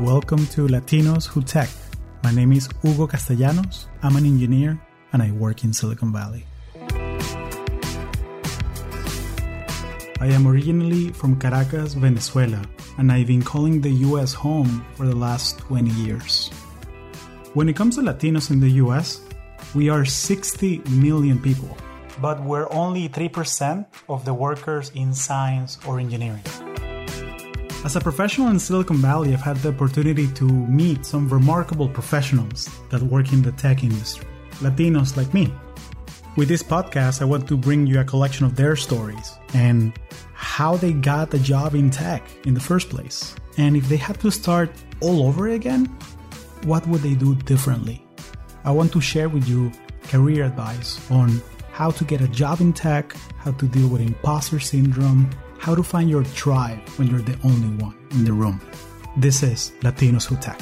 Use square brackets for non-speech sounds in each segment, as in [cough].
Welcome to Latinos Who Tech. My name is Hugo Castellanos. I'm an engineer and I work in Silicon Valley. I am originally from Caracas, Venezuela, and I've been calling the US home for the last 20 years. When it comes to Latinos in the US, we are 60 million people, but we're only 3% of the workers in science or engineering. As a professional in Silicon Valley, I've had the opportunity to meet some remarkable professionals that work in the tech industry, Latinos like me. With this podcast, I want to bring you a collection of their stories and how they got a job in tech in the first place. And if they had to start all over again, what would they do differently? I want to share with you career advice on how to get a job in tech, how to deal with imposter syndrome, how to find your tribe when you're the only one in the room. This is Latinos Who Tech.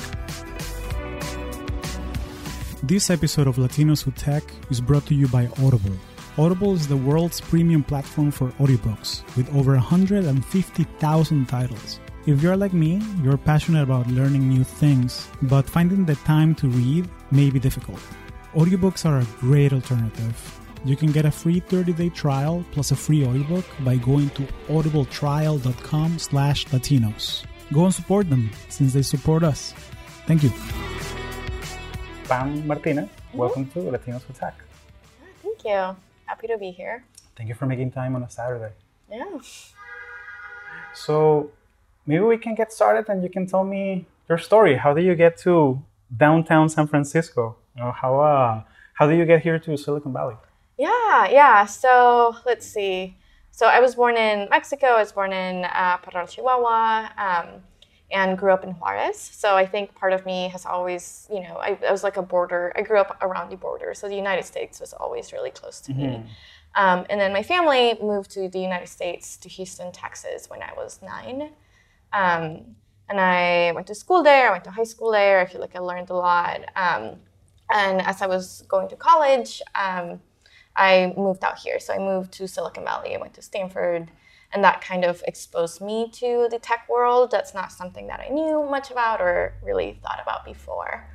This episode of Latinos Who Tech is brought to you by Audible. Audible is the world's premium platform for audiobooks with over 150,000 titles. If you're like me, you're passionate about learning new things, but finding the time to read may be difficult. Audiobooks are a great alternative. You can get a free 30-day trial plus a free audiobook by going to audibletrial.com slash latinos. Go and support them since they support us. Thank you. Pam Martinez, welcome to Latinos Who Tech. Thank you. Happy to be here. Thank you for making time on a Saturday. Yeah. So maybe we can get started and you can tell me your story. How did you get to downtown San Francisco? You know, how uh, how did you get here to Silicon Valley? Yeah, yeah. So let's see. So I was born in Mexico. I was born in uh, Parral, Chihuahua, um, and grew up in Juarez. So I think part of me has always, you know, I, I, was like a border. I grew up around the border, so the United States was always really close to mm-hmm. me. Um, and then my family moved to the United States, to Houston, Texas, when I was nine. Um, and I went to school there. I went to high school there. I feel like I learned a lot. Um, and as I was going to college, um, I moved out here. So I moved to Silicon Valley. I went to Stanford, and that kind of exposed me to the tech world. That's not something that I knew much about or really thought about before.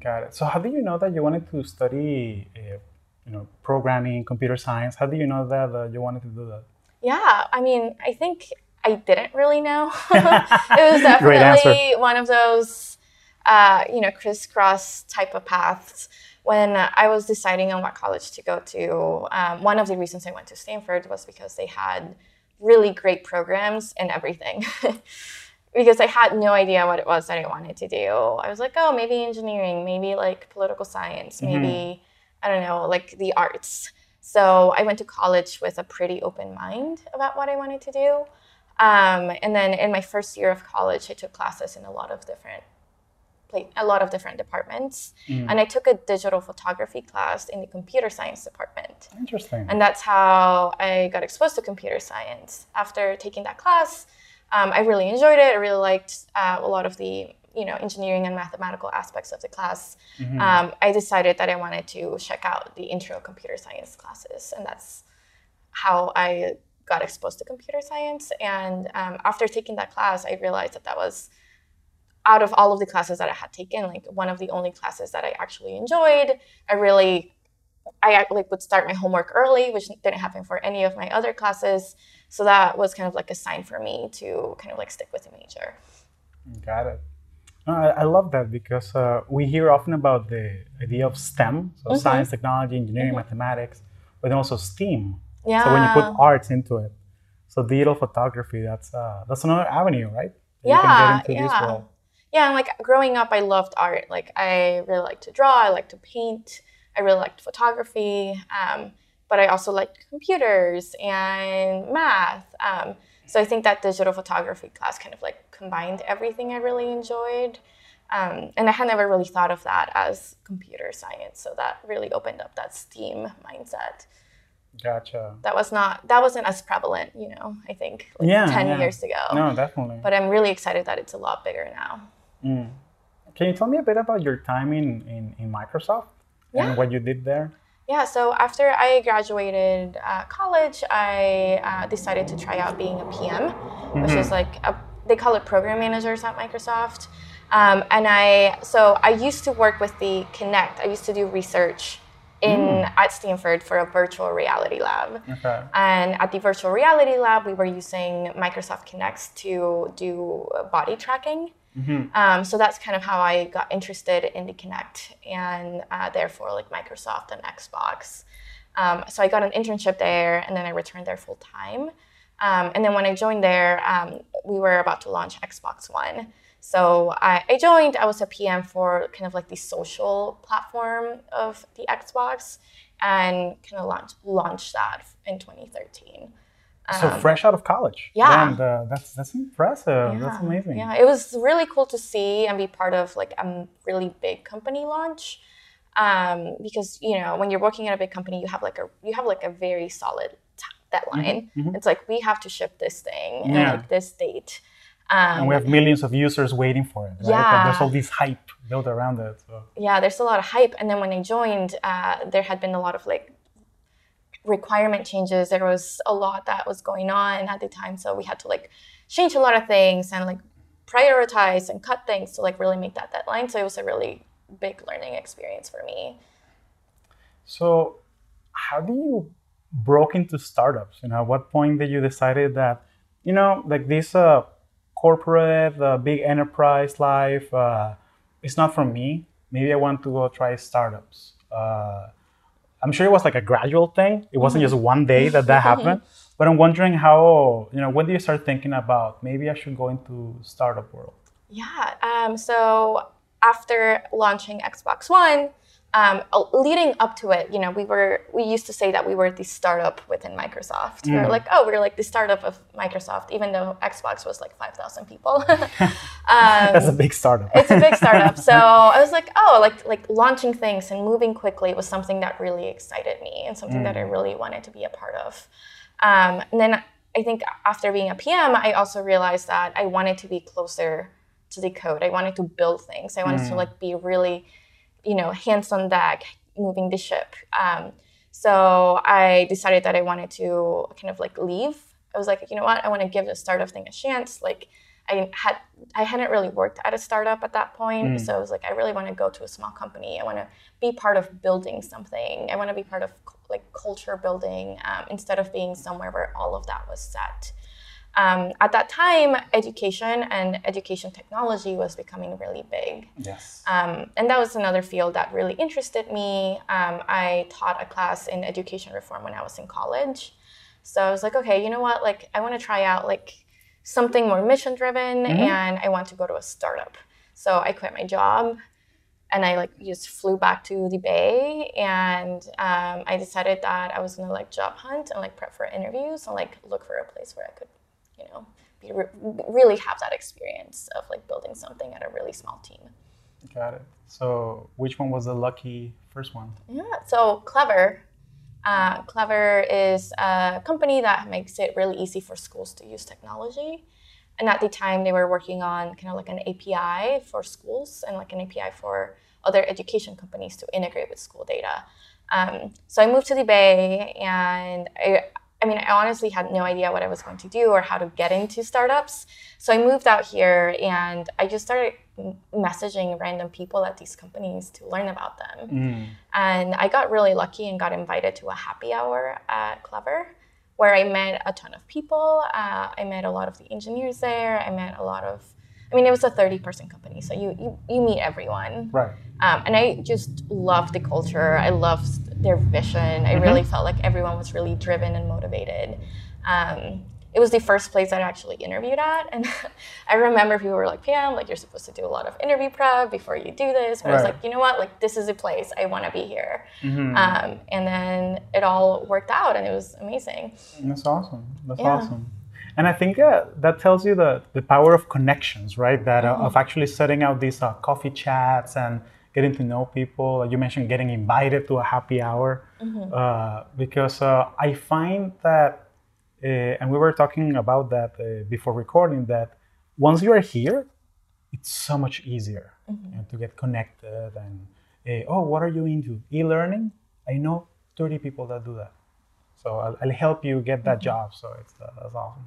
Got it. So how did you know that you wanted to study, uh, you know, programming, computer science? How did you know that uh, you wanted to do that? Yeah, I mean, I think I didn't really know. [laughs] [laughs] it was definitely one of those, uh, you know, crisscross type of paths when I was deciding on what college to go to, um, one of the reasons I went to Stanford was because they had really great programs and everything. [laughs] because I had no idea what it was that I wanted to do. I was like, oh, maybe engineering, maybe like political science, mm-hmm. maybe, I don't know, like the arts. So I went to college with a pretty open mind about what I wanted to do. Um, and then in my first year of college, I took classes in a lot of different a lot of different departments. Mm. And I took a digital photography class in the computer science department. Interesting. And that's how I got exposed to computer science. After taking that class, um, I really enjoyed it. I really liked uh, a lot of the you know engineering and mathematical aspects of the class. Mm-hmm. Um, I decided that I wanted to check out the intro computer science classes, and that's how I got exposed to computer science. And um, after taking that class, I realized that that was out of all of the classes that I had taken, like one of the only classes that I actually enjoyed. I really, I like would start my homework early, which didn't happen for any of my other classes. So that was kind of like a sign for me to kind of like stick with the major. Got it. I, I love that because uh, we hear often about the idea of STEM, so mm-hmm. science, technology, engineering, mm-hmm. mathematics, but then also STEAM. Yeah. So when you put arts into it, so digital photography, that's uh, that's another avenue, right? That yeah, yeah yeah, and like growing up, I loved art. Like I really liked to draw. I liked to paint. I really liked photography. Um, but I also liked computers and math. Um, so I think that digital photography class kind of like combined everything I really enjoyed. Um, and I had never really thought of that as computer science. So that really opened up that STEAM mindset. Gotcha. That was not that wasn't as prevalent, you know. I think like yeah, ten yeah. years ago. No, definitely. But I'm really excited that it's a lot bigger now. Mm. Can you tell me a bit about your time in, in, in Microsoft yeah. and what you did there? Yeah, so after I graduated uh, college, I uh, decided to try out being a PM, mm-hmm. which is like a, they call it program managers at Microsoft. Um, and I, so I used to work with the Kinect. I used to do research in mm. at Stanford for a virtual reality lab. Okay. And at the virtual reality lab, we were using Microsoft Kinect to do body tracking. Mm-hmm. Um, so that's kind of how I got interested in the Kinect and uh, therefore like Microsoft and Xbox. Um, so I got an internship there and then I returned there full time. Um, and then when I joined there, um, we were about to launch Xbox One. So I, I, joined, I was a PM for kind of like the social platform of the Xbox and kind of launch, launched that in 2013. So um, fresh out of college. Yeah. And uh, that's that's impressive. Yeah. That's amazing. Yeah, it was really cool to see and be part of like a really big company launch. Um, because you know when you're working at a big company, you have like a you have like a very solid deadline. Mm-hmm, mm-hmm. It's like we have to ship this thing yeah. like this date. Um, and we have millions of users waiting for it. Right? Yeah. And there's all this hype built around it. So. Yeah, there's a lot of hype. And then when I joined, uh, there had been a lot of like requirement changes. There was a lot that was going on at the time, so we had to like change a lot of things and like prioritize and cut things to like really make that deadline. So it was a really big learning experience for me. So, how do you broke into startups? You know, at what point did you decided that, you know, like this uh, corporate, uh, big enterprise life, uh, it's not for me. Maybe I want to go try startups. Uh, I'm sure it was like a gradual thing. It wasn't just one day that that happened. But I'm wondering how, you know, when do you start thinking about maybe I should go into startup world? Yeah. Um, so after launching Xbox One, um, leading up to it, you know, we were we used to say that we were the startup within Microsoft. Mm. We were mm. like, oh, we are like the startup of Microsoft, even though Xbox was like five thousand people. [laughs] [laughs] um, That's a big startup. it's a big startup. [laughs] So I was like, oh, like like launching things and moving quickly was something that really excited me and something mm. that I mm. really wanted to be a part of. Um, and then I think after being a PM, I also realized that I wanted to be closer to the code. I wanted to build things. I wanted mm. to like be really you know, hands on deck, moving the ship. Um, so I decided that I wanted to kind of like leave. I was like, you know what, I want to give the startup thing a chance. Like I had I hadn't really worked at a startup at that point, mm. so I was like, I really want to go to a small company. I want to be part of building something. I want to be part of like culture building um, instead of being somewhere where all of that was set. Um, at that time, education and education technology was becoming really big. Yes. Um, and that was another field that really interested me. Um, I taught a class in education reform when I was in college. So I was like, okay, you know what? Like, I want to try out like something more mission driven, mm-hmm. and I want to go to a startup. So I quit my job and I like just flew back to the Bay and um, I decided that I was gonna like job hunt and like prep for interviews and like look for a place where I could you know, be re- really have that experience of like building something at a really small team. Got it. So, which one was the lucky first one? Yeah. So, Clever. Uh, Clever is a company that makes it really easy for schools to use technology. And at the time, they were working on kind of like an API for schools and like an API for other education companies to integrate with school data. Um, so I moved to the Bay and I, I mean, I honestly had no idea what I was going to do or how to get into startups. So I moved out here and I just started messaging random people at these companies to learn about them. Mm. And I got really lucky and got invited to a happy hour at Clever where I met a ton of people. Uh, I met a lot of the engineers there. I met a lot of, I mean, it was a 30 person company. So you, you, you meet everyone. Right. Um, and I just loved the culture. I loved their vision. I mm-hmm. really felt like everyone was really driven and motivated. Um, it was the first place I actually interviewed at, and [laughs] I remember people were like, "PM, like you're supposed to do a lot of interview prep before you do this." But right. I was like, you know what? Like this is a place I want to be here. Mm-hmm. Um, and then it all worked out, and it was amazing. That's awesome. That's yeah. awesome. And I think uh, that tells you the, the power of connections, right? That uh, mm-hmm. of actually setting out these uh, coffee chats and getting to know people. You mentioned getting invited to a happy hour mm-hmm. uh, because uh, I find that, uh, and we were talking about that uh, before recording, that once you are here, it's so much easier mm-hmm. you know, to get connected and uh, oh, what are you into? E-learning? I know 30 people that do that, so I'll, I'll help you get that mm-hmm. job. So it's uh, that's awesome.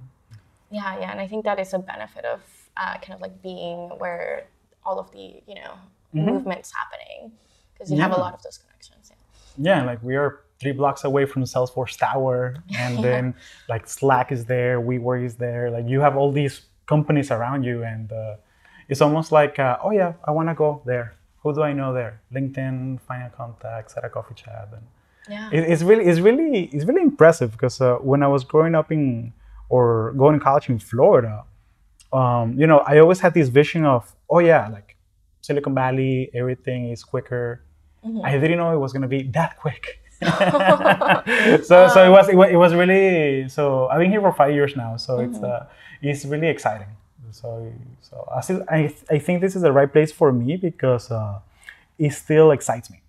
Yeah, yeah, and I think that is a benefit of kind of like being where all of the you know mm-hmm. movements happening because you yeah. have a lot of those connections. Yeah. yeah, like we are three blocks away from Salesforce Tower, and yeah. [laughs] then like Slack is there, WeWork is there. Like you have all these companies around you, and uh, it's almost like, uh, oh yeah, I want to go there. Who do I know there? LinkedIn, find a contact, set a coffee chat, and yeah. It, it's really, it's really, it's really impressive because uh, when I was growing up in or going to college in Florida, um, you know, I always had this vision of, oh yeah, like Silicon Valley, everything is quicker. Mm-hmm. I didn't know it was going to be that quick. [laughs] so so it was, it was it was really so I've been here for five years now so mm-hmm. it's uh, it's really exciting so so I still, I, I think this is the right place for me because uh, it still excites me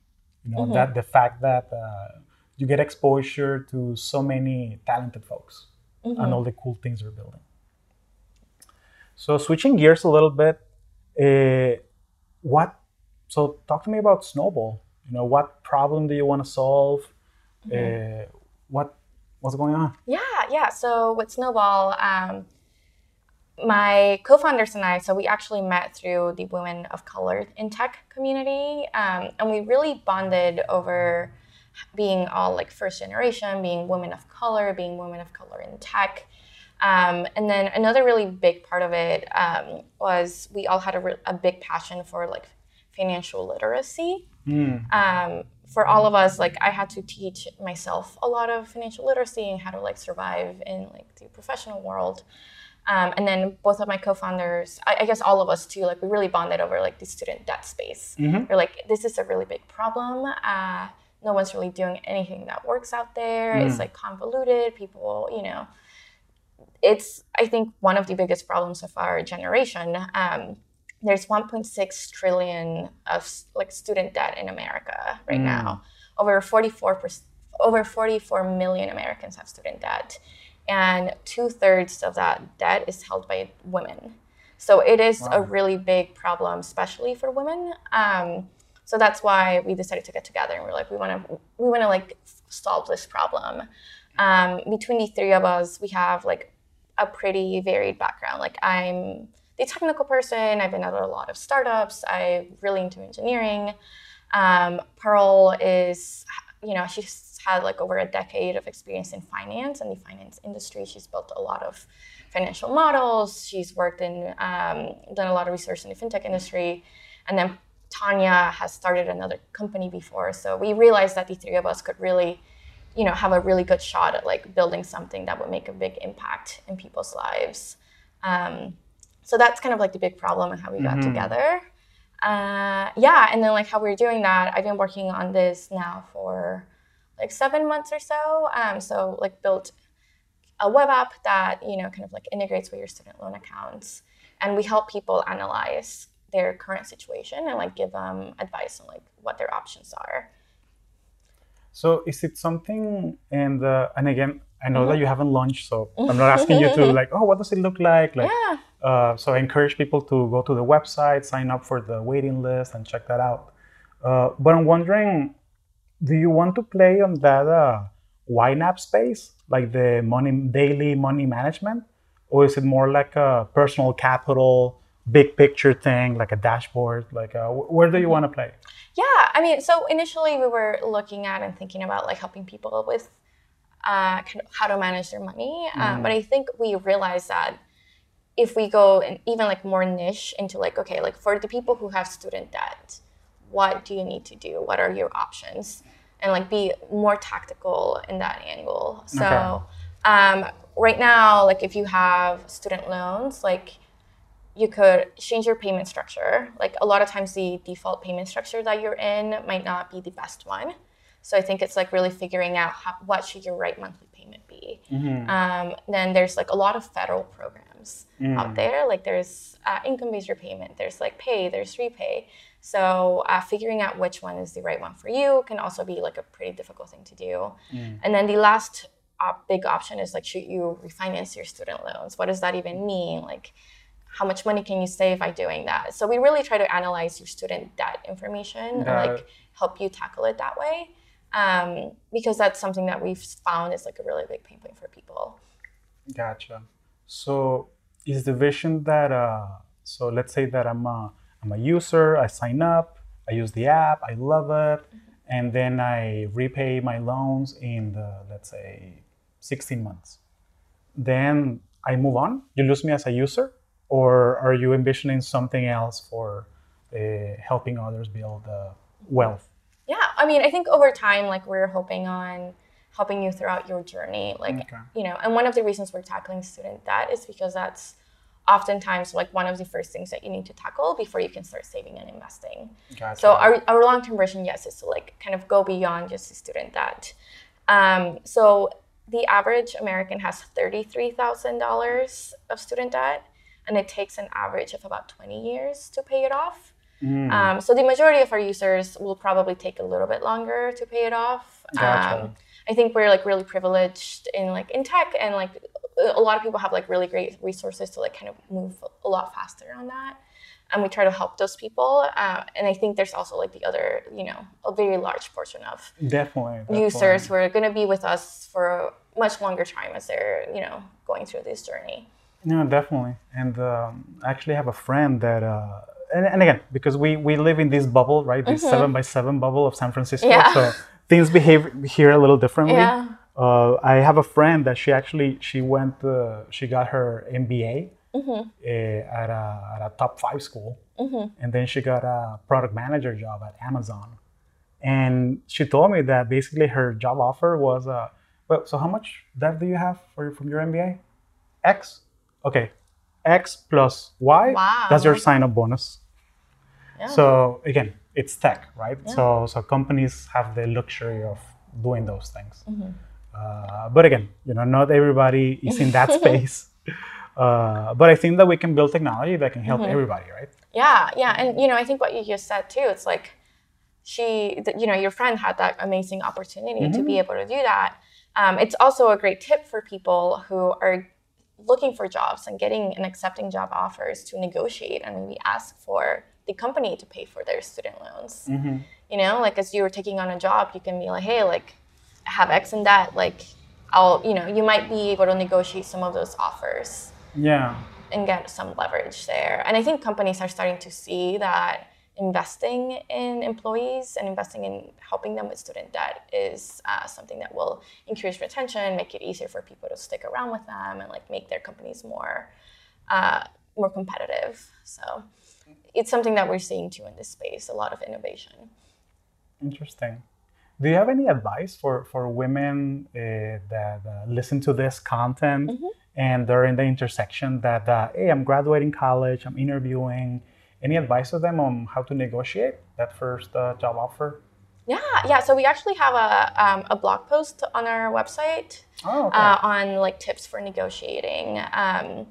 you know mm-hmm. that the fact that uh, you get exposure to so many talented folks mm-hmm. and all the cool things they're building so switching gears a little bit uh, what so talk to me about snowball. You know what problem do you want to solve? Mm-hmm. uh, what what's going on? Yeah yeah so with snowball um, my co-founders and i so we actually met through the women of color in tech community um, and we really bonded over being all like first generation being women of color being women of color in tech um, and then another really big part of it um, was we all had a, re- a, big passion for like financial literacy Mm. Um, for all of us, like I had to teach myself a lot of financial literacy and how to like survive in like the professional world. Um, and then both of my co-founders, I, I, guess all of us too, like we really bonded over like the student debt space. Mm-hmm. We're like, this is a really big problem. Uh, no one's really doing anything that works out there. Mm. It's like convoluted. People, you know, it's I think one of the biggest problems of our generation. Um, there's 1.6 trillion of like student debt in America right mm. now. Over 44 over 44 million Americans have student debt, and two thirds of that debt is held by women. So it is wow. a really big problem, especially for women. Um, so that's why we decided to get together and we're like, we want to we want to like solve this problem. Um, between the three of us, we have like a pretty varied background. Like I'm the technical person. I've been at a lot of startups. I'm really into engineering. Um, Pearl is, you know, she's had like over a decade of experience in finance and the finance industry. She's built a lot of financial models. She's worked in, um, done a lot of research in the fintech industry. And then Tanya has started another company before. So we realized that the three of us could really, you know, have a really good shot at like building something that would make a big impact in people's lives. Um, so that's kind of like the big problem and how we got mm-hmm. together. Uh, yeah, and then like how we're doing that, I've been working on this now for like seven months or so. Um, so like built a web app that you know kind of like integrates with your student loan accounts, and we help people analyze their current situation and like give them advice on like what their options are. So is it something and uh, and again I know mm-hmm. that you haven't launched, so I'm not asking you to [laughs] like, oh, what does it look like? Like, yeah. Uh, so I encourage people to go to the website, sign up for the waiting list, and check that out. Uh, but I'm wondering, do you want to play on that uh, YNAB space, like the money daily money management, or is it more like a personal capital, big picture thing, like a dashboard? Like, uh, where do you want to play? Yeah, I mean, so initially we were looking at and thinking about like helping people with uh, kind of how to manage their money. Mm. but I think we realized that if we go and even like more niche into like okay, like for the people who have student debt, what do you need to do? What are your options? And like be more tactical in that angle. So okay. um, right now, like if you have student loans, like you could change your payment structure. Like a lot of times, the default payment structure that you're in might not be the best one. So I think it's like really figuring out how, what should your right monthly payment be. Mm-hmm. Um, then there's like a lot of federal programs mm. out there. Like there's uh, income-based repayment, there's like PAYE, there's REPAYE. So uh, figuring out which one is the right one for you can also be like a pretty difficult thing to do. Mm. And then the last uh, big option is like should you refinance your student loans? What does that even mean? Like how much money can you save by doing that? So we really try to analyze your student debt information and like help you tackle it that way um, because that's something that we've found is like a really big pain point for people. Gotcha. So is the vision that uh, so let's say that I'm a I'm a user, I sign up, I use the app, I love it, and then I repay my loans in the, let's say, 16 months. Then I move on. You lose me as a user, or are you envisioning something else for uh, helping others build uh, wealth? Yeah, I mean, I think over time, like we're hoping on helping you throughout your journey, like okay. you know, and one of the reasons we're tackling student debt is because that's oftentimes like one of the first things that you need to tackle before you can start saving and investing. Gotcha. So our, our long-term version, yes, is to like kind of go beyond just the student debt. Um, so the average American has $33,000 of student debt, and it takes an average of about 20 years to pay it off. Mm. Um, so the majority of our users will probably take a little bit longer to pay it off. Gotcha. Um, I think we're like really privileged in like in tech and like a lot of people have like really great resources to like kind of move a lot faster on that and we try to help those people uh, and i think there's also like the other you know a very large portion of definitely, definitely. users who are going to be with us for a much longer time as they're you know going through this journey yeah definitely and um, i actually have a friend that uh, and, and, again because we we live in this bubble right this mm-hmm. seven by seven bubble of san francisco yeah. so things behave here a little differently yeah uh, I have a friend that she actually she went uh, she got her MBA mm-hmm. uh, at, a, at a top five school, mm-hmm. and then she got a product manager job at Amazon, and she told me that basically her job offer was uh, well, so how much debt do you have for from your MBA? X, okay, X plus Y. Wow. That's your sign-up bonus. Yeah. So again, it's tech, right? Yeah. So so companies have the luxury of doing those things. Mm-hmm. Uh, but again, you know, not everybody is in that [laughs] space. Uh, but I think that we can build technology that can help mm-hmm. everybody, right? Yeah, yeah, and you know, I think what you just said too. It's like she, you know, your friend had that amazing opportunity mm-hmm. to be able to do that. Um, it's also a great tip for people who are looking for jobs and getting and accepting job offers to negotiate and maybe ask for the company to pay for their student loans. Mm-hmm. You know, like as you were taking on a job, you can be like, hey, like I have X and that, like I'll, you know, you might be able to negotiate some of those offers. Yeah. And get some leverage there. And I think companies are starting to see that investing in employees and investing in helping them with student debt is uh, something that will increase retention, make it easier for people to stick around with them, and like make their companies more uh, more competitive. So it's something that we're seeing too in this space, a lot of innovation. Interesting. Do you have any advice for, for women uh, that uh, listen to this content mm-hmm. and they're in the intersection that, uh, hey, I'm graduating college, I'm interviewing? Any advice to them on how to negotiate that first uh, job offer? Yeah, yeah. So we actually have a, um, a blog post on our website oh, okay. Uh, on like tips for negotiating. Um,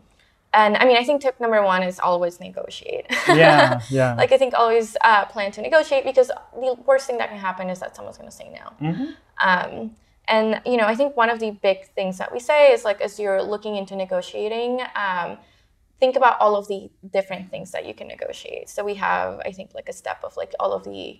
and I mean, I think tip number one is always negotiate. Yeah, [laughs] yeah. like I think always uh, plan to negotiate because the worst thing that can happen is that someone's going to say no. Mm-hmm. Um, and you know, I think one of the big things that we say is like as you're looking into negotiating, um, think about all of the different things that you can negotiate. So we have, I think, like a step of like all of the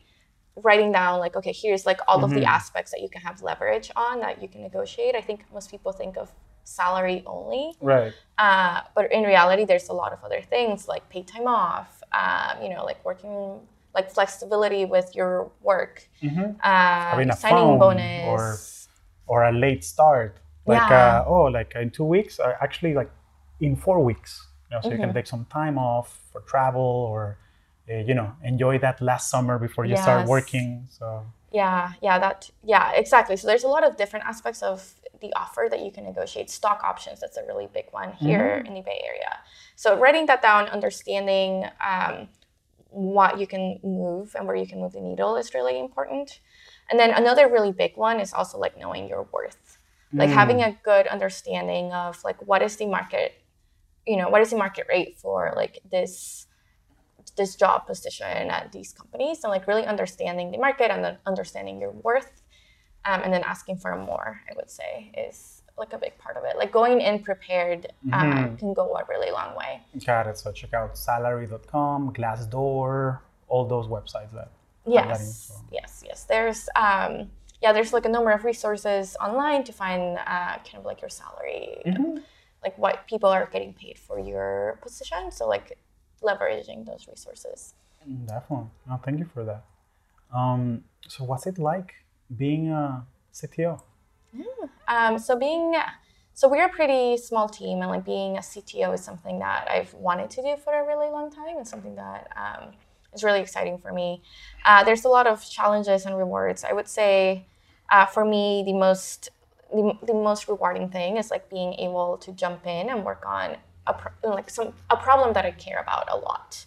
writing down like okay here's like all mm-hmm. of the mm-hmm. aspects that you can have leverage on that you can negotiate i think most people think of salary only. Right. Uh, but in reality, there's a lot of other things like paid time off, um, you know, like working, like flexibility with your work, mm-hmm. uh, signing bonus. Or, or a late start. Like, yeah. uh, oh, like in two weeks, or actually like in four weeks. You know, so mm-hmm. you can mm-hmm. take some time off for travel or, uh, you know, enjoy that last summer before you yes. start working. So yeah, yeah, that yeah, exactly. So there's a lot of different aspects of the offer that you can negotiate. Stock options, that's a really big one here mm-hmm. in the Bay Area. So writing that down, understanding um, what you can move and where you can move the needle is really important. And then another really big one is also like knowing your worth. Like mm. having a good understanding of like what is the market, you know, what is the market rate for like this this job position at these companies? And like really understanding the market and then understanding your worth um, and then asking for more i would say is like a big part of it. Like going in prepared um, mm-hmm. can go a really long way. Got it. So check out salary.com glassdoor all those websites that yes. yes yes. There's um, yeah there's like a number of resources online to find uh, kind of like your salary mm-hmm. Like what people are getting paid for your position so like leveraging those resources. Mm, definitely. No, thank you for that. Um, so, what's it like being a CTO? Yeah. Um, so being so we're a pretty small team, and like being a CTO is something that I've wanted to do for a really long time, and something that um, is really exciting for me. Uh, there's a lot of challenges and rewards. I would say uh, for me, the most the, the most rewarding thing is like being able to jump in and work on a pro- like some a problem that I care about a lot.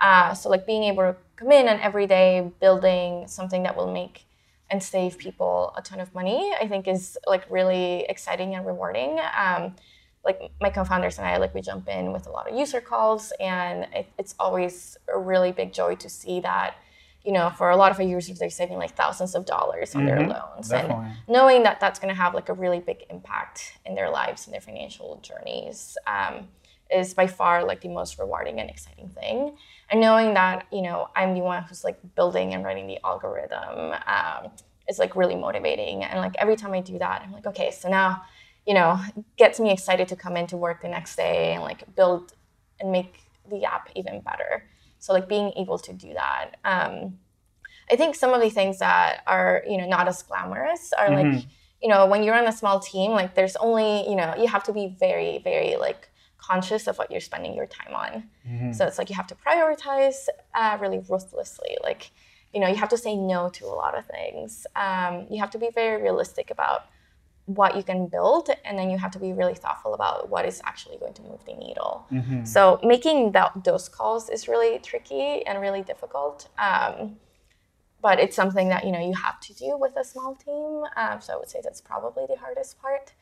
Uh, so like being able to come in and every day building something that will make and save people a ton of money, I think is like really exciting and rewarding. Um, like my co-founders and I, like we jump in with a lot of user calls, and it, it's always a really big joy to see that. You know, for a lot of our users, they're saving like thousands of dollars on mm-hmm. their loans, Definitely. and knowing that that's going to have like a really big impact in their lives and their financial journeys um, is by far like the most rewarding and exciting thing. And knowing that you know I'm the one who's like building and writing the algorithm um, is like really motivating. And like every time I do that, I'm like, okay, so now you know, gets me excited to come into work the next day and like build and make the app even better. So like being able to do that. Um, I think some of the things that are you know not as glamorous are mm-hmm. like you know when you're on a small team like there's only you know you have to be very very like conscious of what you're spending your time on. Mm-hmm. So it's like you have to prioritize uh, really ruthlessly. Like you know you have to say no to a lot of things. Um, you have to be very realistic about what you can build and then you have to be really thoughtful about what is actually going to move the needle. Mm-hmm. so making that, those calls is really tricky and really difficult um, but it's something that you know you have to do with a small team um, so i would say that's probably the hardest part.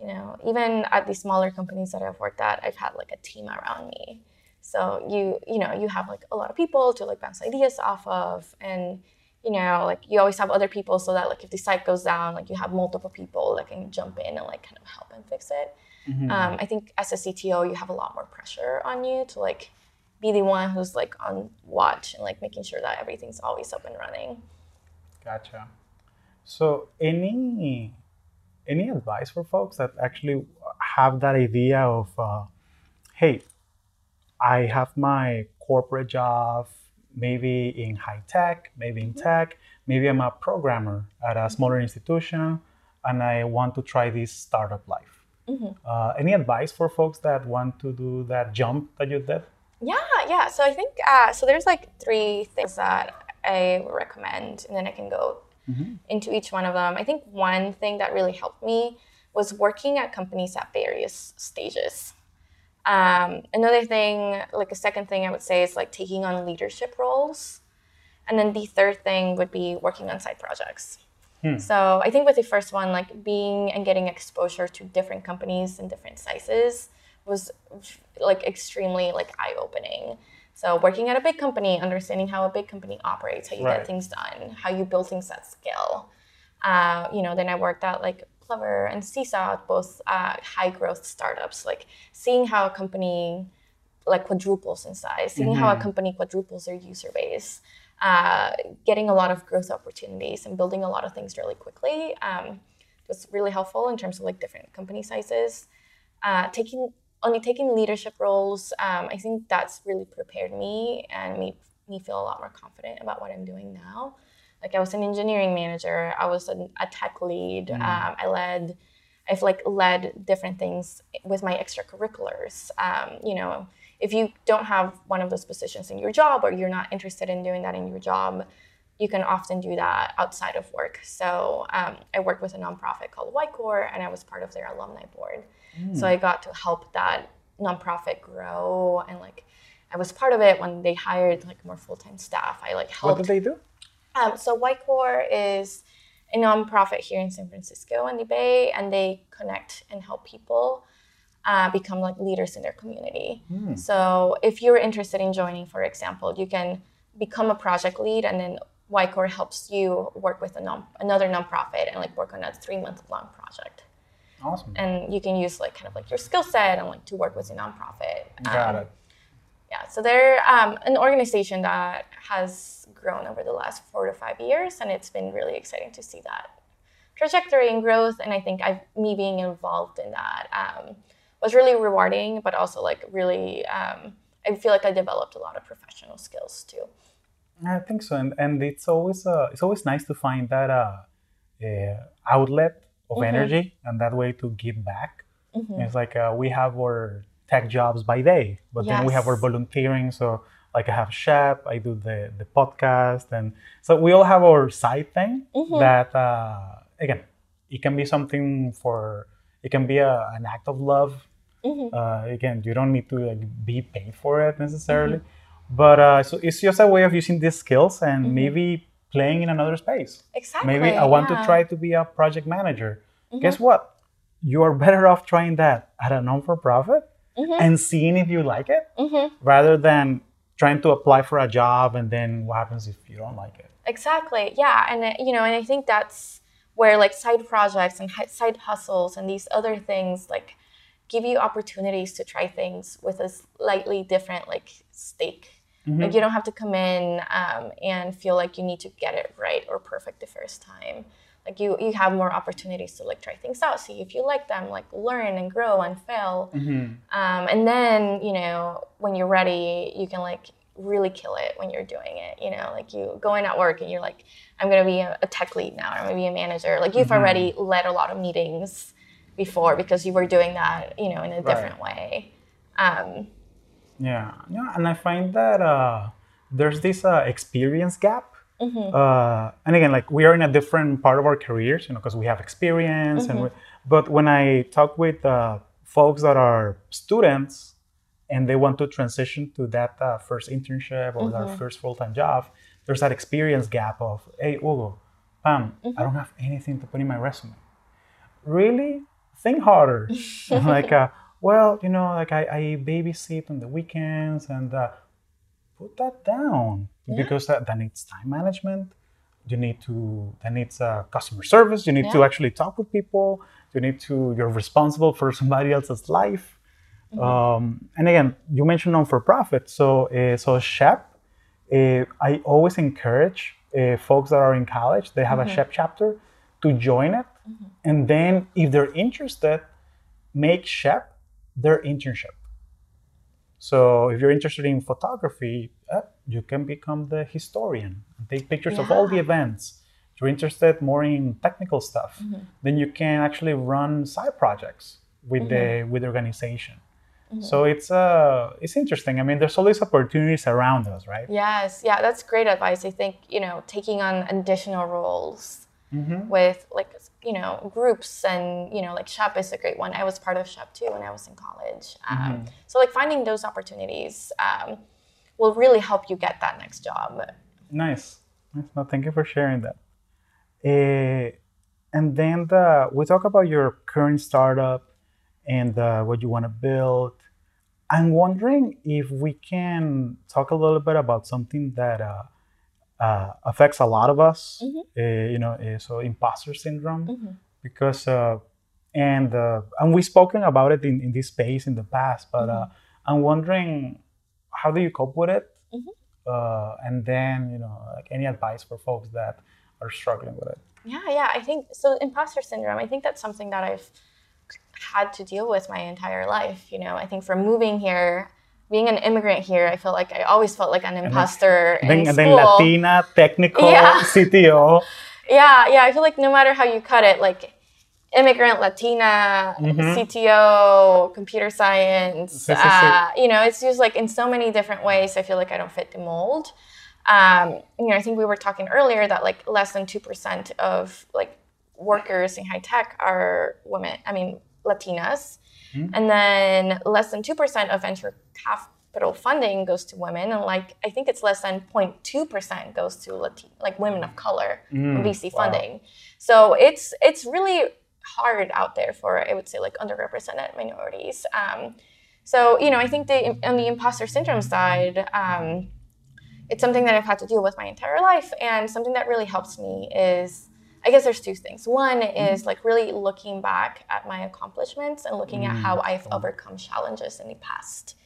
You know even at the smaller companies that i've worked at i've had like a team around me. So you you know you have like a lot of people to like bounce ideas off of and you know, like you always have other people so that like if the site goes down, like you have multiple people that can jump in and like kind of help and fix it. Mm-hmm. Um, I think as a CTO, you have a lot more pressure on you to like be the one who's like on watch and like making sure that everything's always up and running. Gotcha. So any any advice for folks that actually have that idea of, uh, hey, I have my corporate job maybe in high tech, maybe in tech, maybe I'm a programmer at a smaller institution and I want to try this startup life. Mm-hmm. Uh, any advice for folks that want to do that jump that you did? Yeah, yeah. So I think uh, so. There's like three things that I recommend, and then I can go mm-hmm. into each one of them. I think one thing that really helped me was working at companies at various stages. Um, another thing, like a second thing I would say is like taking on leadership roles. And then the third thing would be working on side projects. Hmm. So I think with the first one, like being and getting exposure to different companies and different sizes was like extremely like eye opening. So working at a big company, understanding how a big company operates, how you right. get things done, how you build things at scale. Uh, you know, then I worked at like Clever and Seesaw, both uh, high growth startups, like seeing how a company like quadruples in size, seeing mm-hmm. how a mm-hmm. company quadruples their user base, uh, getting a lot of growth opportunities and building a lot of things really quickly um, was really helpful in terms of like different company sizes. Uh, taking only taking leadership roles, um, I think that's really prepared me and made me feel a lot more confident about what I'm doing now like I was an engineering manager, I was an, a tech lead, mm. um, I led, I've like led different things with my extracurriculars. Um, you know, if you don't have one of those positions in your job or you're not interested in doing that in your job, you can often do that outside of work. So um, I worked with a nonprofit called Y-Corps, and I was part of their alumni board. Mm. So I got to help that nonprofit grow, and like I was part of it when they hired like more full time staff. I like helped. What did they do? Um, so Y-Corps is a nonprofit here in San Francisco and the Bay, and they connect and help people uh, become like leaders in their community. Mm. So if you're interested in joining, for example, you can become a project lead, and then Y-Corps helps you work with a non- another nonprofit and like work on a three month long project. Awesome. And you can use like kind of like your skill set and like to work with a nonprofit. Got um, it. Yeah, so they're um, an organization that has grown over the last four to five years, and it's been really exciting to see that trajectory and growth. And I think I've, me being involved in that um, was really rewarding, but also like really, um, I feel like I developed a lot of professional skills too. I think so, and, and it's always uh, it's always nice to find that uh, uh outlet of mm-hmm. energy, and that way to give back. Mm-hmm. It's like uh, we have our tech jobs by day, but yes. then we have our volunteering. So like I have SHPE, I do the the podcast, and so we all have our side thing mm-hmm. that uh, again, it can be something for it can be a, an act of love. Mm-hmm. Uh, again, you don't need to like be paid for it necessarily, mm-hmm. but uh, so it's just a way of using these skills and mm-hmm. maybe playing in another space. Exactly. Maybe I want yeah. to try to be a project manager. Mm-hmm. Guess what? You are better off trying that at a non for profit mm-hmm. and seeing if you like it rather than trying to apply for a job and then what happens if you don't like it. Exactly. Yeah. And, you know, and I think that's where like side projects and side hustles and these other things like give you opportunities to try things with a slightly different like stake Mm-hmm. Like you don't have to come in um, and feel like you need to get it right or perfect the first time. Like you, you have more opportunities to like try things out, see if you like them, like learn and grow and fail. Mm-hmm. Um, and then you know when you're ready, you can like really kill it when you're doing it. You know, like you going at work and you're like, I'm gonna be a, a tech lead now, or I'm gonna be a manager. Like you've mm-hmm. already led a lot of meetings before because you were doing that, you know, in a different right. way. Um, yeah, yeah, and I find that uh, there's this uh, experience gap. Mm-hmm. Uh, and again, like we are in a different part of our careers, you know, because we have experience. Mm-hmm. And we, but when I talk with uh, folks that are students and they want to transition to that uh, first internship or mm-hmm. that first full time job, there's that experience gap of, hey, Hugo, Pam, I mm-hmm. don't have anything to put in my resume. Really? Think harder. [laughs] like, uh, well, you know, like I, I babysit on the weekends and uh, put that down yeah. because that, that needs time management. You need to, that needs uh, customer service. You need yeah. to actually talk with people. You need to, you're responsible for somebody else's life. Mm-hmm. Um, and again, you mentioned non for profit. So, uh, so SHPE, uh, I always encourage uh, folks that are in college, they have mm-hmm. a SHPE chapter to join it. Mm-hmm. And then if they're interested, make SHPE their internship. So if you're interested in photography, uh, you can become the historian and take pictures yeah. of all the events. If you're interested more in technical stuff, mm-hmm. then you can actually run side projects with mm-hmm. the with the organization. Mm-hmm. So it's uh it's interesting. I mean, there's always opportunities around us, right? Yes, yeah, that's great advice. I think you know taking on additional roles mm-hmm. with like you know groups and you know like SHPE is a great one. I was part of SHPE too when i was in college. Um, mm-hmm. so like finding those opportunities um, will really help you get that next job. Nice. Nice. No, thank you for sharing that. Uh, and then the, we talk about your current startup and uh, what you want to build. I'm wondering if we can talk a little bit about something that uh, uh, affects a lot of us. Mm-hmm. Uh, you know, uh, so imposter syndrome, mm-hmm. because uh, and uh, and we've spoken about it in, in this space in the past, but uh, mm-hmm. I'm wondering how do you cope with it, mm-hmm. and then you know, like any advice for folks that are struggling with it. Yeah, yeah, I think so. Imposter syndrome. I think that's something that I've had to deal with my entire life. You know, I think from moving here being an immigrant here, I feel like I always felt like an imposter. And then, in and then Latina, technical, yeah. [laughs] CTO. [laughs] yeah, yeah. I feel like no matter how you cut it, like immigrant, Latina, mm-hmm. CTO, computer science, uh, you know, it's used like in so many different ways. I feel like I don't fit the mold. Um, you know, I think we were talking earlier that like less than 2% of like workers in high tech are women, I mean, Latinas. Mm-hmm. And then less than 2% of venture capital funding goes to women. And like, I think it's less than 0.2% goes to Latin, like women of color mm, VC wow. funding. So it's, it's really hard out there for, I would say, like underrepresented minorities. Um, so, you know, I think the, on the imposter syndrome side, um, it's something that I've had to deal with my entire life. And something that really helps me is I guess there's two things. One mm-hmm. is like really looking back at my accomplishments and looking mm-hmm. at how I've overcome challenges in the past.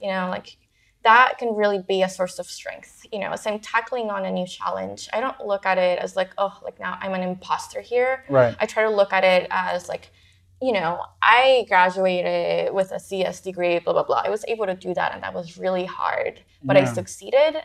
You know, like that can really be a source of strength. You know, as I'm tackling on a new challenge, I don't look at it as like, oh, like now I'm an imposter here. Right. I try to look at it as like, you know, I graduated with a CS degree, blah, blah, blah. I was able to do that and that was really hard, but yeah. I succeeded.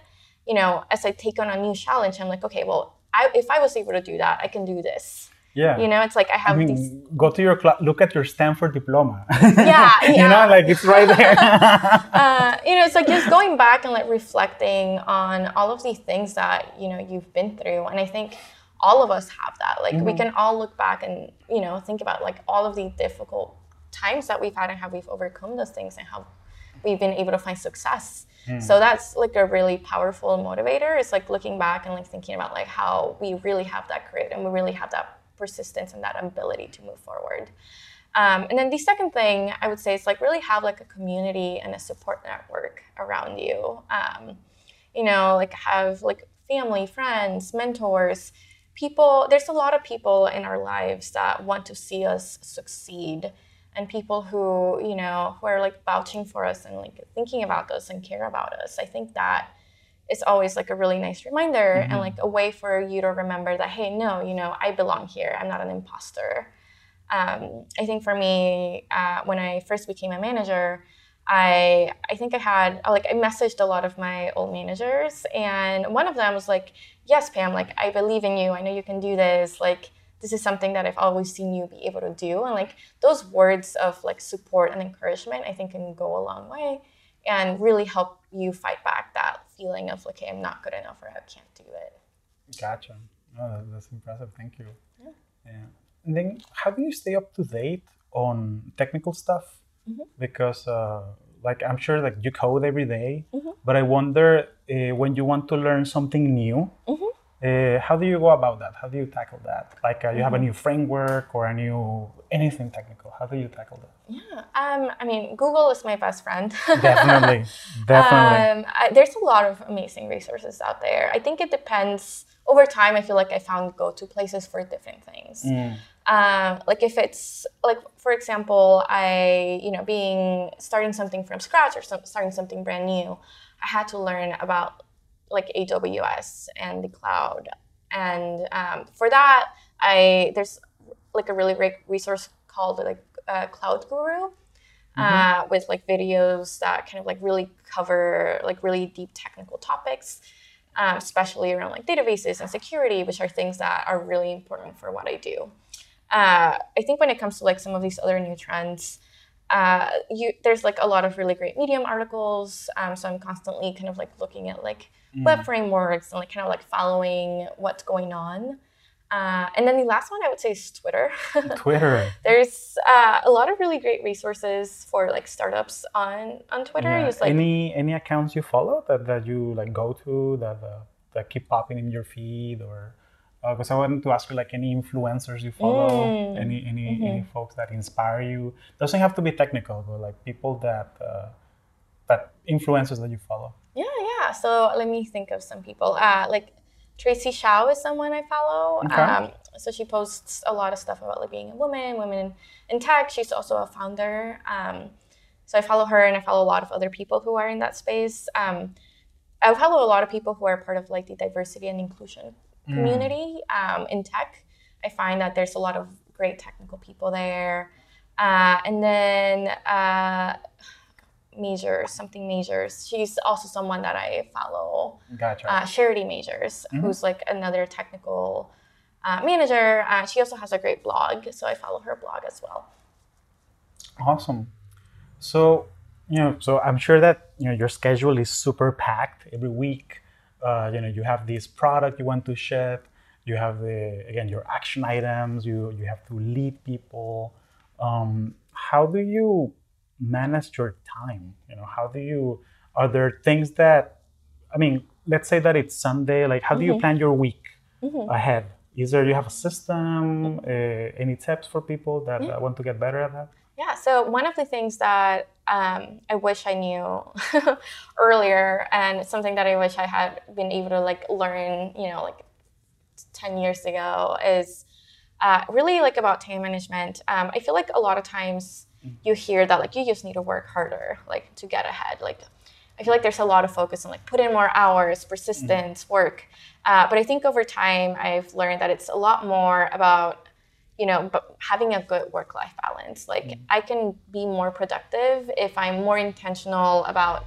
You know, as I take on a new challenge, I'm like, okay, well, I, if I was able to do that, I can do this. Yeah. You know, it's like I have I mean, these. Go to your class, look at your Stanford diploma. Yeah. [laughs] yeah. you know, like it's right there. [laughs] [laughs] uh, you know, it's like just going back and like reflecting on all of these things that, you know, you've been through. And I think all of us have that. Like mm-hmm. we can all look back and, you know, think about like all of the difficult times that we've had and how we've overcome those things and how we've been able to find success. Mm. So that's like a really powerful motivator. It's like looking back and like thinking about like how we really have that grit and we really have that persistence and that ability to move forward. Um, and then the second thing I would say is like really have like a community and a support network around you. Um, you know, like have like family, friends, mentors, people. There's a lot of people in our lives that want to see us succeed, and people who you know who are like vouching for us and like thinking about us and care about us. I think that it's always like a really nice reminder mm-hmm. and like a way for you to remember that hey no you know i belong here i'm not an imposter um, i think for me uh, when i first became a manager i i think i had like i messaged a lot of my old managers and one of them was like yes pam like i believe in you i know you can do this like this is something that i've always seen you be able to do and like those words of like support and encouragement i think can go a long way and really help you fight back that feeling of like, hey, I'm not good enough or I can't do it. Gotcha. Oh, that's impressive. Thank you. Yeah. yeah. And then, how do you stay up to date on technical stuff? Mm-hmm. Because, uh, like, I'm sure like you code every day, mm-hmm. but I wonder uh, when you want to learn something new. Mm-hmm uh, how do you go about that? How do you tackle that? Like uh, you have a mm-hmm. new framework or a new anything technical. How do you tackle that? Yeah, um, I mean, Google is my best friend. definitely, [laughs] definitely. Um, I, there's a lot of amazing resources out there. I think it depends. Over time, I feel like I found go-to places for different things. Mm. Um, like if it's like, for example, I you know being starting something from scratch or some, starting something brand new, I had to learn about like AWS and the cloud. And um, for that, I there's like a really great resource called like uh, Cloud Guru. Uh, mm-hmm. Uh, with like videos that kind of like really cover like really deep technical topics, um, especially around like databases and security, which are things that are really important for what I do. Uh, I think when it comes to like some of these other new trends, uh, you, there's like a lot of really great Medium articles. Um, so I'm constantly kind of like looking at like mm. web frameworks and like kind of like following what's going on. Uh, and then the last one I would say is Twitter. [laughs] Twitter. There's uh, a lot of really great resources for like startups on on Twitter. Yeah. like, any any accounts you follow that, that you like go to that uh, that keep popping in your feed or because uh, I wanted to ask you like any influencers you follow, mm. any any mm-hmm. any folks that inspire you. Doesn't have to be technical, but like people that uh, that influencers that you follow. Yeah, yeah. So let me think of some people. Uh, like Tracy Chou is someone I follow. Okay. Um, so she posts a lot of stuff about like being a woman, women in, tech. She's also a founder. Um, so I follow her and I follow a lot of other people who are in that space. Um, I follow a lot of people who are part of like the diversity and inclusion mm. community um, in tech. I find that there's a lot of great technical people there. Uh, and then uh, Majors, something Majors. She's also someone that I follow. Gotcha. Uh, Charity Majors, mm-hmm. who's like another technical uh, manager. Uh, she also has a great blog, so I follow her blog as well. Awesome. So you know, so I'm sure that you know your schedule is super packed every week. Uh, you know, you have this product you want to ship. You have the again your action items. You you have to lead people. Um, how do you manage your time? You know, how do you? Are there things that, I mean, let's say that it's Sunday. Like, how do mm-hmm. you plan your week mm-hmm. ahead? Is there you have a system? Uh, any tips for people that mm-hmm. want to get better at that? Yeah. So one of the things that um, I wish I knew [laughs] earlier, and something that I wish I had been able to like learn, you know, like ten years ago, is uh, really like about time management. Um, I feel like a lot of times you hear that like you just need to work harder like to get ahead like i feel like there's a lot of focus on like put in more hours persistence mm-hmm. work uh, but i think over time i've learned that it's a lot more about you know, but having a good work life balance. Like mm-hmm. I can be more productive if I'm more intentional about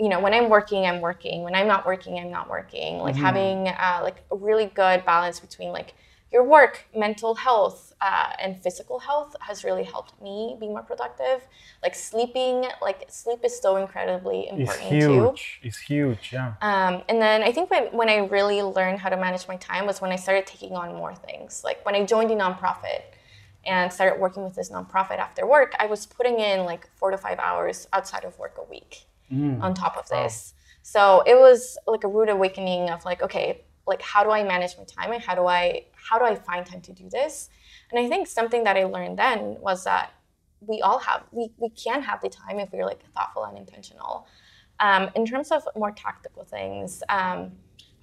you know when i'm working i'm working when i'm not working i'm not working like mm-hmm. having uh, like a really good balance between like your work, mental health, uh, and physical health has really helped me be more productive. Like sleeping, like sleep is so incredibly important it's huge. too. It's huge, yeah. Um, and then I think when, when I really learned how to manage my time was when I started taking on more things. Like when I joined a nonprofit and started working with this nonprofit after work, I was putting in like four to five hours outside of work a week mm. on top of this. Wow. So it was like a rude awakening of like, okay, like how do I manage my time and how do I how do I find time to do this? And I think something that I learned then was that we all have we, we can have the time if we're like thoughtful and intentional. Um, in terms of more tactical things, um,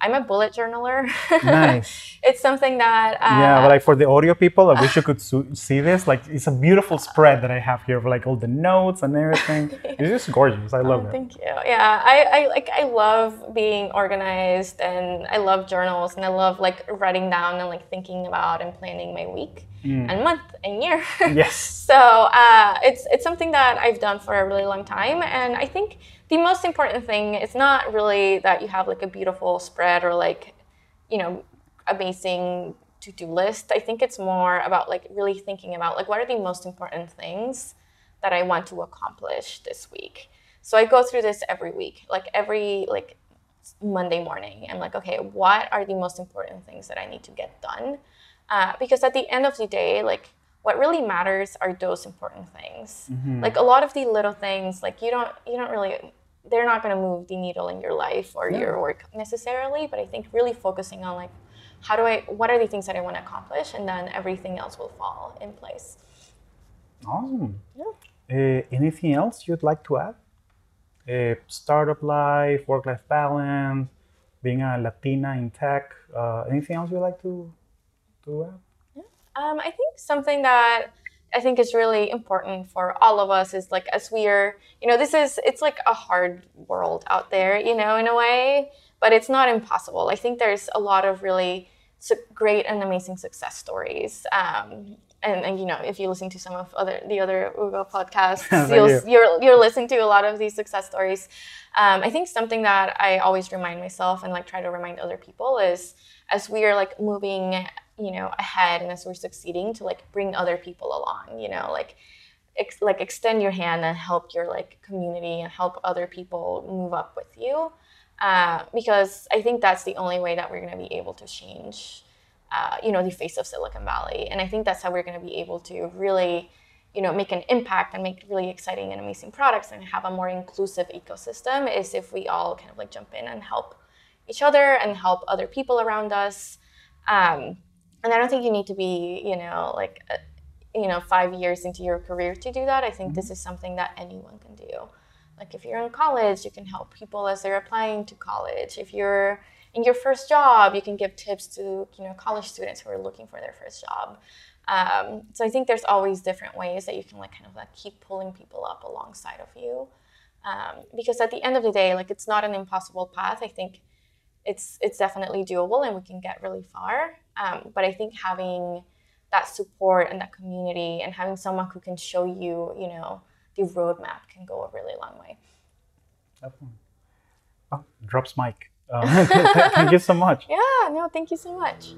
I'm a bullet journaler. Nice. [laughs] it's something that. Uh, yeah, but like for the audio people, I wish you could see this. Like, it's a beautiful spread that I have here of like all the notes and everything. [laughs] it's just gorgeous. I love oh, it. Thank you. Yeah, I, I like I love being organized and I love journals and I love like writing down and like thinking about and planning my week mm. and month and year. Yes. [laughs] so uh, it's it's something that I've done for a really long time, and I think the most important thing is not really that you have like a beautiful spread or like, you know, amazing to-do list. I think it's more about like really thinking about like what are the most important things that I want to accomplish this week. So I go through this every week, like every like Monday morning. I'm like, okay, what are the most important things that I need to get done? Uh, because at the end of the day, like what really matters are those important things. Mm-hmm. Like a lot of the little things, like you don't you don't really they're not going to move the needle in your life or yeah. your work necessarily, but I think really focusing on like how do I what are the things that I want to accomplish and then everything else will fall in place. Awesome. Yeah. Uh, anything else you'd like to add? Uh, startup life, work life balance, being a Latina in tech. Uh, anything else you'd like to to add? Um, I think something that I think is really important for all of us is like as we are, you know, this is it's like a hard world out there, you know, in a way, but it's not impossible. I think there's a lot of really great and amazing success stories. Um, and, and, you know, if you listen to some of other the other Ugo podcasts, [laughs] you'll, you. you're you're listening to a lot of these success stories. Um, I think something that I always remind myself and like try to remind other people is as we are like moving you know ahead and as we're succeeding to like bring other people along you know like ex- like extend your hand and help your like community and help other people move up with you. Uh, because i think that's the only way that we're going to be able to change uh, you know the face of silicon valley. And i think that's how we're going to be able to really you know make an impact and make really exciting and amazing products and have a more inclusive ecosystem is if we all kind of like jump in and help each other and help other people around us. Um, and I don't think you need to be, you know, like, uh, you know, five years into your career to do that. I think mm-hmm. this is something that anyone can do. Like, if you're in college, you can help people as they're applying to college. If you're in your first job, you can give tips to, you know, college students who are looking for their first job. Um, so I think there's always different ways that you can like kind of like keep pulling people up alongside of you. Um, because at the end of the day, like it's not an impossible path. I think it's it's definitely doable and we can get really far. Um, but I think having that support and that community and having someone who can show you, you know, the roadmap can go a really long way. Definitely. Oh, drops mic. Uh, [laughs] thank you so much. Yeah, no, thank you so much.